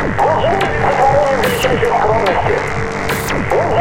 Он, он, он, он, он, он, он, он,